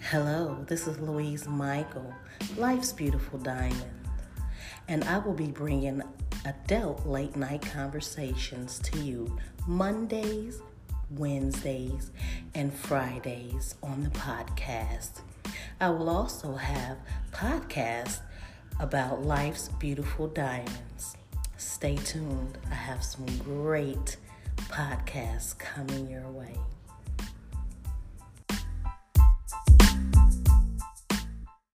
Hello, this is Louise Michael, Life's Beautiful Diamond, and I will be bringing adult late night conversations to you Mondays, Wednesdays, and Fridays on the podcast. I will also have podcasts about life's beautiful diamonds. Stay tuned, I have some great podcasts coming your way.